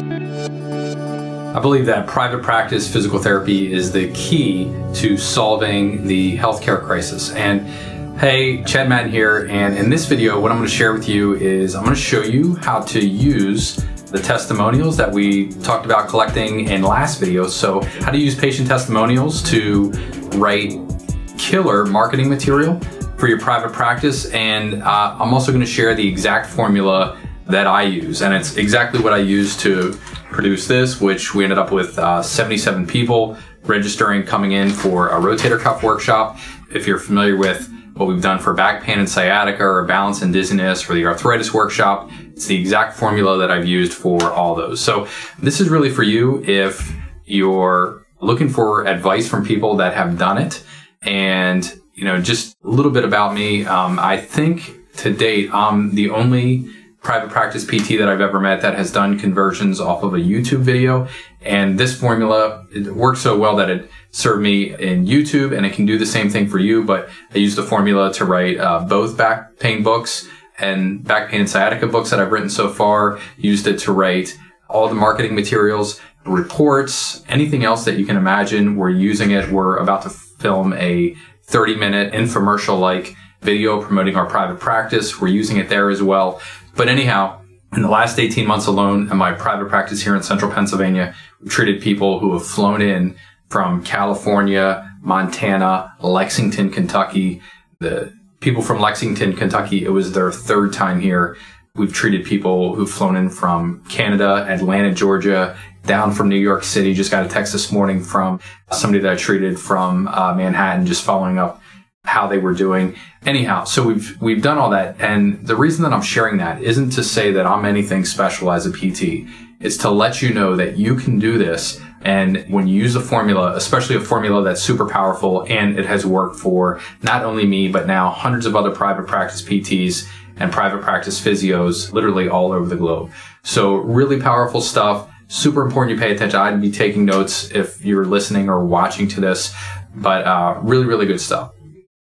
I believe that private practice physical therapy is the key to solving the healthcare crisis. And hey, Chad Madden here, and in this video, what I'm going to share with you is I'm going to show you how to use the testimonials that we talked about collecting in last video. So, how to use patient testimonials to write killer marketing material for your private practice. And uh, I'm also going to share the exact formula that I use. And it's exactly what I use to produce this, which we ended up with uh, 77 people registering coming in for a rotator cuff workshop. If you're familiar with what we've done for back pain and sciatica or balance and dizziness for the arthritis workshop, it's the exact formula that I've used for all those. So this is really for you if you're looking for advice from people that have done it and you know just a little bit about me um, i think to date i'm the only private practice PT that I've ever met that has done conversions off of a YouTube video. And this formula it works so well that it served me in YouTube and it can do the same thing for you. But I used the formula to write uh, both back pain books and back pain and sciatica books that I've written so far. Used it to write all the marketing materials, reports, anything else that you can imagine. We're using it. We're about to film a 30 minute infomercial like video promoting our private practice. We're using it there as well. But anyhow, in the last 18 months alone in my private practice here in central Pennsylvania, we've treated people who have flown in from California, Montana, Lexington, Kentucky. The people from Lexington, Kentucky, it was their third time here. We've treated people who've flown in from Canada, Atlanta, Georgia, down from New York City. Just got a text this morning from somebody that I treated from uh, Manhattan, just following up how they were doing. Anyhow, so we've we've done all that, and the reason that I'm sharing that isn't to say that I'm anything special as a PT. It's to let you know that you can do this, and when you use a formula, especially a formula that's super powerful and it has worked for not only me but now hundreds of other private practice PTs and private practice physios, literally all over the globe. So really powerful stuff. Super important you pay attention. I'd be taking notes if you're listening or watching to this, but uh, really, really good stuff.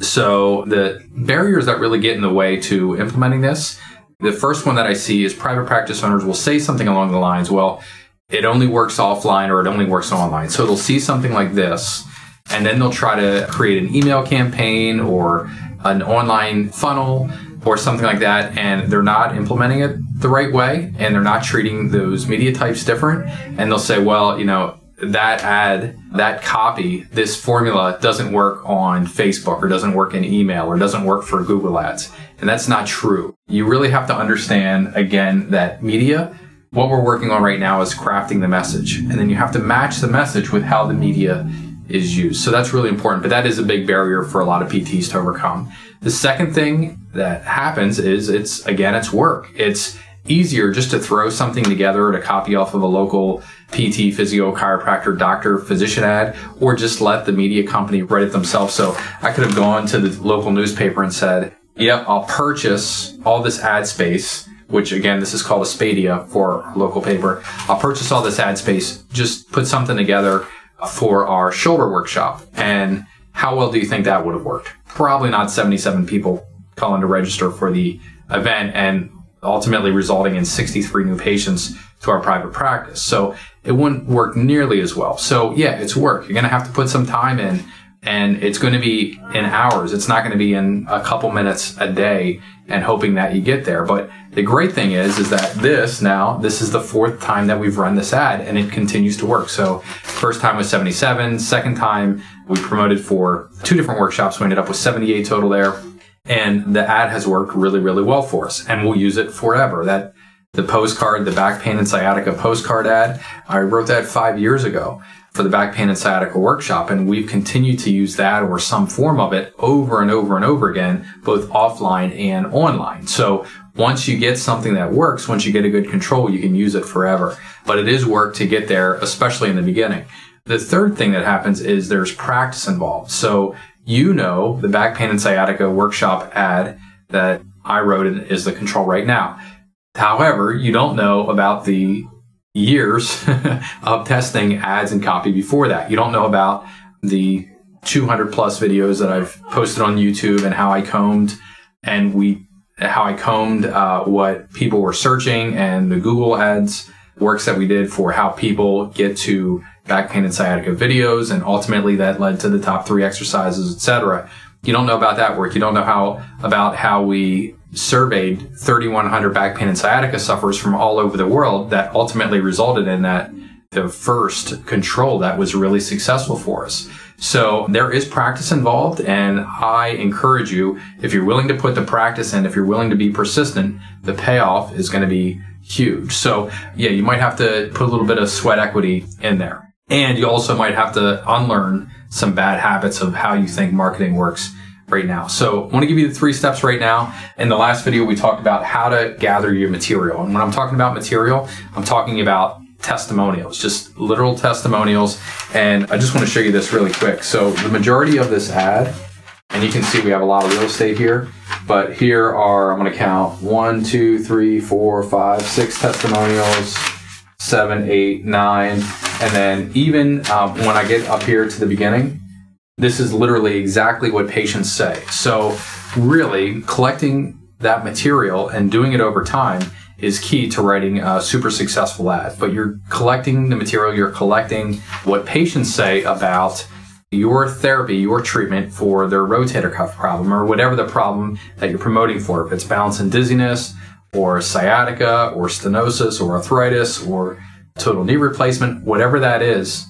So the barriers that really get in the way to implementing this, the first one that I see is private practice owners will say something along the lines, well, it only works offline or it only works online. So they'll see something like this and then they'll try to create an email campaign or an online funnel or something like that and they're not implementing it the right way and they're not treating those media types different and they'll say well you know that ad, that copy, this formula doesn't work on Facebook or doesn't work in email or doesn't work for Google ads. And that's not true. You really have to understand again that media, what we're working on right now is crafting the message. And then you have to match the message with how the media is used. So that's really important, but that is a big barrier for a lot of PTs to overcome. The second thing that happens is it's again, it's work. It's easier just to throw something together to copy off of a local PT, physio, chiropractor, doctor, physician ad, or just let the media company write it themselves. So I could have gone to the local newspaper and said, yep, I'll purchase all this ad space, which again, this is called a Spadia for local paper. I'll purchase all this ad space, just put something together for our shoulder workshop. And how well do you think that would have worked? Probably not 77 people calling to register for the event and ultimately resulting in 63 new patients to our private practice. So it wouldn't work nearly as well. So yeah, it's work. You're going to have to put some time in and it's going to be in hours. It's not going to be in a couple minutes a day and hoping that you get there. But the great thing is, is that this now, this is the fourth time that we've run this ad and it continues to work. So first time was 77. Second time we promoted for two different workshops. We ended up with 78 total there. And the ad has worked really, really well for us and we'll use it forever. That the postcard, the back pain and sciatica postcard ad, I wrote that five years ago for the back pain and sciatica workshop. And we've continued to use that or some form of it over and over and over again, both offline and online. So once you get something that works, once you get a good control, you can use it forever. But it is work to get there, especially in the beginning. The third thing that happens is there's practice involved. So you know the back pain and sciatica workshop ad that I wrote is the control right now. However, you don't know about the years of testing ads and copy before that. You don't know about the 200 plus videos that I've posted on YouTube and how I combed and we how I combed uh, what people were searching and the Google ads works that we did for how people get to back pain and sciatica videos, and ultimately that led to the top three exercises, etc. You don't know about that work. You don't know how about how we surveyed 3,100 back pain and sciatica sufferers from all over the world that ultimately resulted in that the first control that was really successful for us. So there is practice involved and I encourage you, if you're willing to put the practice in, if you're willing to be persistent, the payoff is going to be huge. So yeah, you might have to put a little bit of sweat equity in there. And you also might have to unlearn some bad habits of how you think marketing works right now. So I want to give you the three steps right now. In the last video, we talked about how to gather your material. And when I'm talking about material, I'm talking about testimonials, just literal testimonials. And I just want to show you this really quick. So the majority of this ad, and you can see we have a lot of real estate here, but here are, I'm going to count one, two, three, four, five, six testimonials, seven, eight, nine. And then even um, when I get up here to the beginning, this is literally exactly what patients say. So really collecting that material and doing it over time is key to writing a super successful ad. But you're collecting the material, you're collecting what patients say about your therapy, your treatment for their rotator cuff problem or whatever the problem that you're promoting for. If it's balance and dizziness or sciatica or stenosis or arthritis or total knee replacement, whatever that is,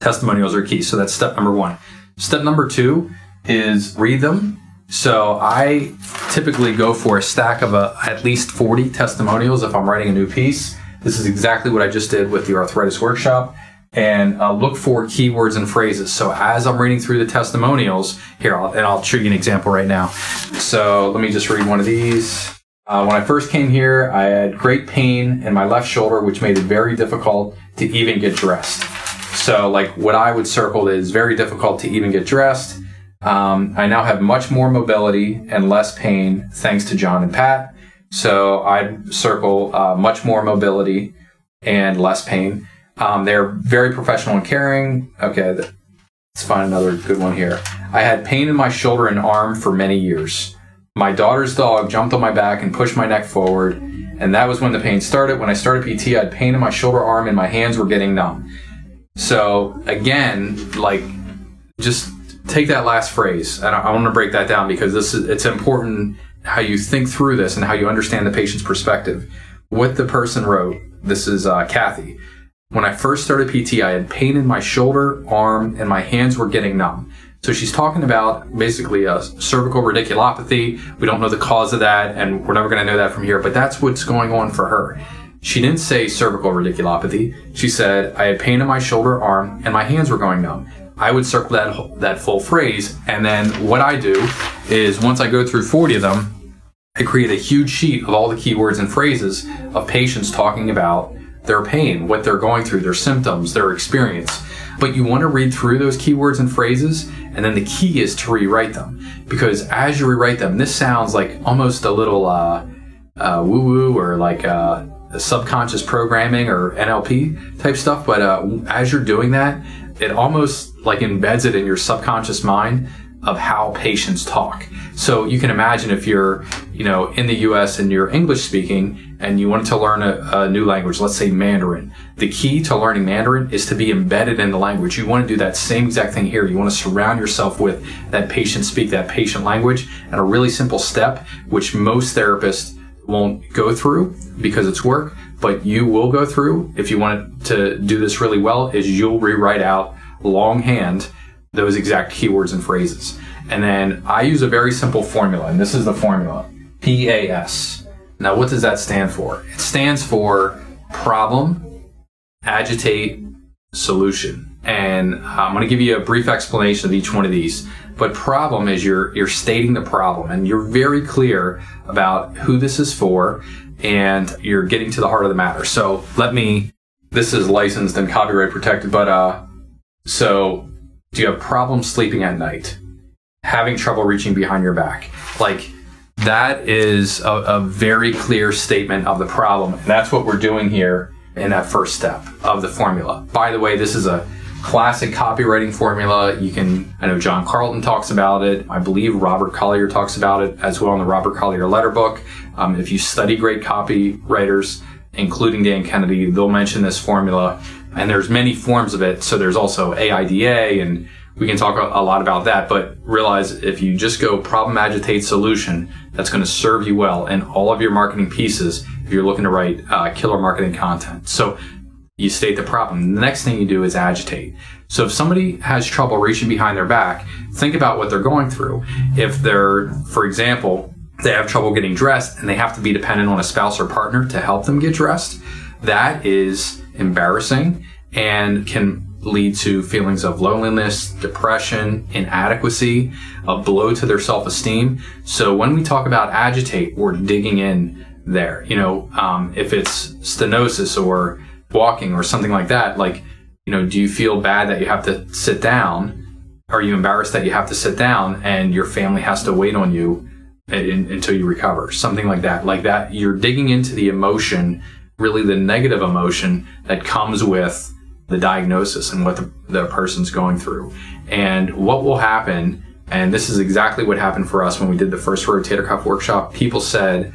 testimonials are key. So that's step number one. Step number two is read them. So I typically go for a stack of a, at least 40 testimonials if I'm writing a new piece. This is exactly what I just did with the arthritis workshop. And uh, look for keywords and phrases. So as I'm reading through the testimonials, here, I'll, and I'll show you an example right now. So let me just read one of these. Uh, when I first came here, I had great pain in my left shoulder, which made it very difficult to even get dressed. So, like what I would circle is very difficult to even get dressed. Um, I now have much more mobility and less pain thanks to John and Pat. So I'd circle uh, much more mobility and less pain. Um, they're very professional and caring. Okay, let's find another good one here. I had pain in my shoulder and arm for many years. My daughter's dog jumped on my back and pushed my neck forward, and that was when the pain started. When I started PT, I had pain in my shoulder, arm, and my hands were getting numb. So again, like just take that last phrase, and I, want to break that down because this is it's important how you think through this and how you understand the patient's perspective. What the person wrote. This is uh, Kathy. When I first started PT, I had pain in my shoulder, arm, and my hands were getting numb. So she's talking about basically a cervical radiculopathy. We don't know the cause of that, and we're never going to know that from here, but that's what's going on for her. She didn't say cervical radiculopathy. She said, I had pain in my shoulder, arm, and my hands were going numb. I would circle that, that full phrase. And then what I do is once I go through 40 of them, I create a huge sheet of all the keywords and phrases of patients talking about their pain, what they're going through, their symptoms, their experience. But you want to read through those keywords and phrases, and then the key is to rewrite them. Because as you rewrite them, this sounds like almost a little uh, uh, woo woo or like uh, subconscious programming or NLP type stuff. But uh, as you're doing that, it almost like embeds it in your subconscious mind of how patients talk. So you can imagine if you're, you know, in the US and you're English speaking and you wanted to learn a, a, new language, let's say Mandarin. The key to learning Mandarin is to be embedded in the language. You want to do that same exact thing here. You want to surround yourself with that patient speak, that patient language, and a really simple step, which most therapists won't go through because it's work, but you will go through if you want to do this really well is you'll rewrite out longhand those exact keywords and phrases. And then I use a very simple formula, and this is the formula PAS. Now, what does that stand for? It stands for problem, agitate, solution. And I'm going to give you a brief explanation of each one of these. But problem is you're you're stating the problem and you're very clear about who this is for and you're getting to the heart of the matter. So let me this is licensed and copyright protected, but uh so do you have problems sleeping at night? Having trouble reaching behind your back? Like that is a, a very clear statement of the problem. And that's what we're doing here in that first step of the formula. By the way, this is a classic copywriting formula. You can, I know John Carlton talks about it. I believe Robert Collier talks about it as well in the Robert Collier letter book. Um, if you study great copywriters, including Dan Kennedy. They'll mention this formula, and there's many forms of it. So there's also AIDA, and we can talk a lot about that. But realize if you just go problem, agitate, solution, that's going to serve you well in all of your marketing pieces if you're looking to write uh, killer marketing content. So you state the problem. The next thing you do is agitate. So if somebody has trouble reaching behind their back, think about what they're going through. If they're, for example, they have trouble getting dressed and they have to be dependent on a spouse or partner to help them get dressed, that is embarrassing and can lead to feelings of loneliness, depression, inadequacy, a blow to their self-esteem. So when we talk about agitate, we're digging in there. You know, um, if it's stenosis or walking or something like that, like, you know, do you feel bad that you have to sit down? Are you embarrassed that you have to sit down and your family has to wait on you in, until you recover? Something like that. Like that, you're digging into the emotion, really the negative emotion that comes with the diagnosis and what the, the person's going through. And what will happen, and this is exactly what happened for us when we did the first rotator cuff workshop, people said,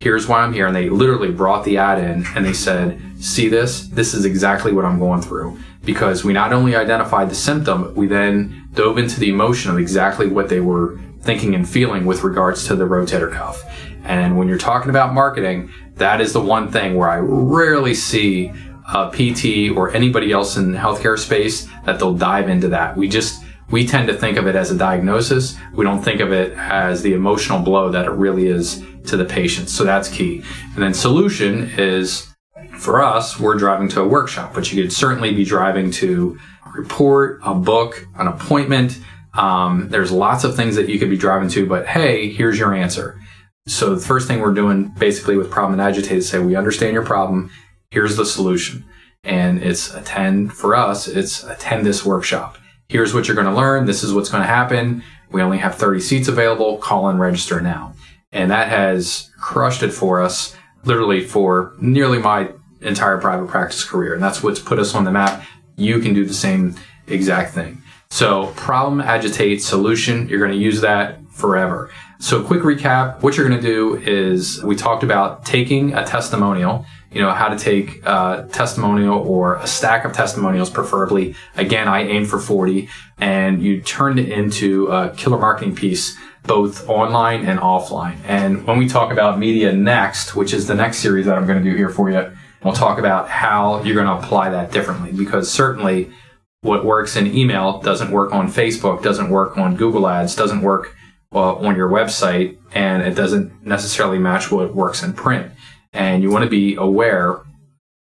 here's why I'm here. And they literally brought the ad in and they said, see this? This is exactly what I'm going through. Because we not only identified the symptom, we then dove into the emotion of exactly what they were thinking and feeling with regards to the rotator cuff. And when you're talking about marketing, that is the one thing where I rarely see a PT or anybody else in the healthcare space that they'll dive into that. We just, we tend to think of it as a diagnosis. We don't think of it as the emotional blow that it really is to the patient. So that's key. And then solution is for us, we're driving to a workshop, but you could certainly be driving to a report, a book, an appointment. Um, there's lots of things that you could be driving to, but hey, here's your answer. So the first thing we're doing basically with problem and agitate is say, we understand your problem. Here's the solution. And it's attend for us, it's attend this workshop. Here's what you're going to learn. This is what's going to happen. We only have 30 seats available. Call and register now. And that has crushed it for us, literally for nearly my entire private practice career. And that's what's put us on the map. You can do the same exact thing. So problem, agitate, solution. You're going to use that forever. So quick recap. What you're going to do is we talked about taking a testimonial, you know, how to take a testimonial or a stack of testimonials, preferably. Again, I aim for 40 and you turn it into a killer marketing piece both online and offline. And when we talk about media next, which is the next series that I'm going to do here for you, we'll talk about how you're going to apply that differently because certainly what works in email doesn't work on Facebook, doesn't work on Google Ads, doesn't work uh, on your website, and it doesn't necessarily match what works in print. And you want to be aware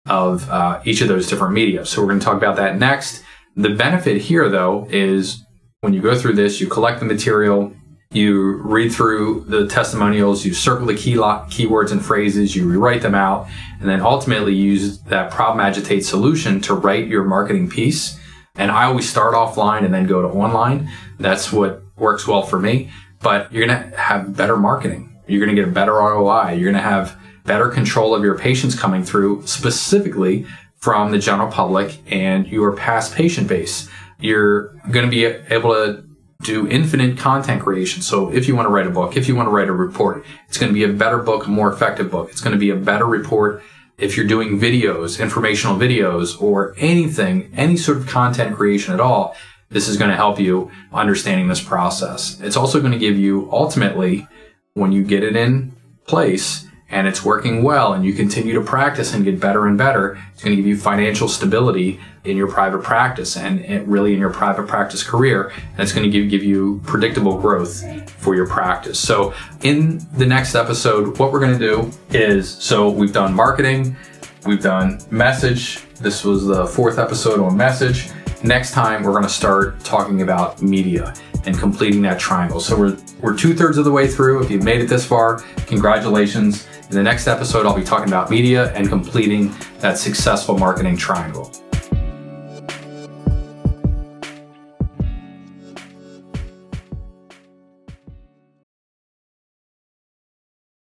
of uh, each of those different media. So we're going to talk about that next. The benefit here, though, is when you go through this, you collect the material, you read through the testimonials, you circle the key keywords and phrases, you rewrite them out, and then ultimately use that problem agitate solution to write your marketing piece. And I always start offline and then go to online. That's what works well for me. But you're going to have better marketing. You're going to get a better ROI. You're going to have better control of your patients coming through specifically from the general public and your past patient base. You're going to be able to do infinite content creation. So if you want to write a book, if you want to write a report, it's going to be a better book, a more effective book. It's going to be a better report if you're doing videos, informational videos, or anything, any sort of content creation at all. This is going to help you understanding this process. It's also going to give you ultimately, when you get it in place, and it's working well and you continue to practice and get better and better, it's going to give you financial stability in your private practice and really in your private practice career. And it's going to give, give you predictable growth for your practice. So in the next episode, what we're going to do is, so we've done marketing, we've done message. This was the fourth episode on message. Next time, we're going to start talking about media and completing that triangle. So we're, we're two thirds of the way through. If you've made it this far, congratulations. In the next episode, I'll be talking about media and completing that successful marketing triangle.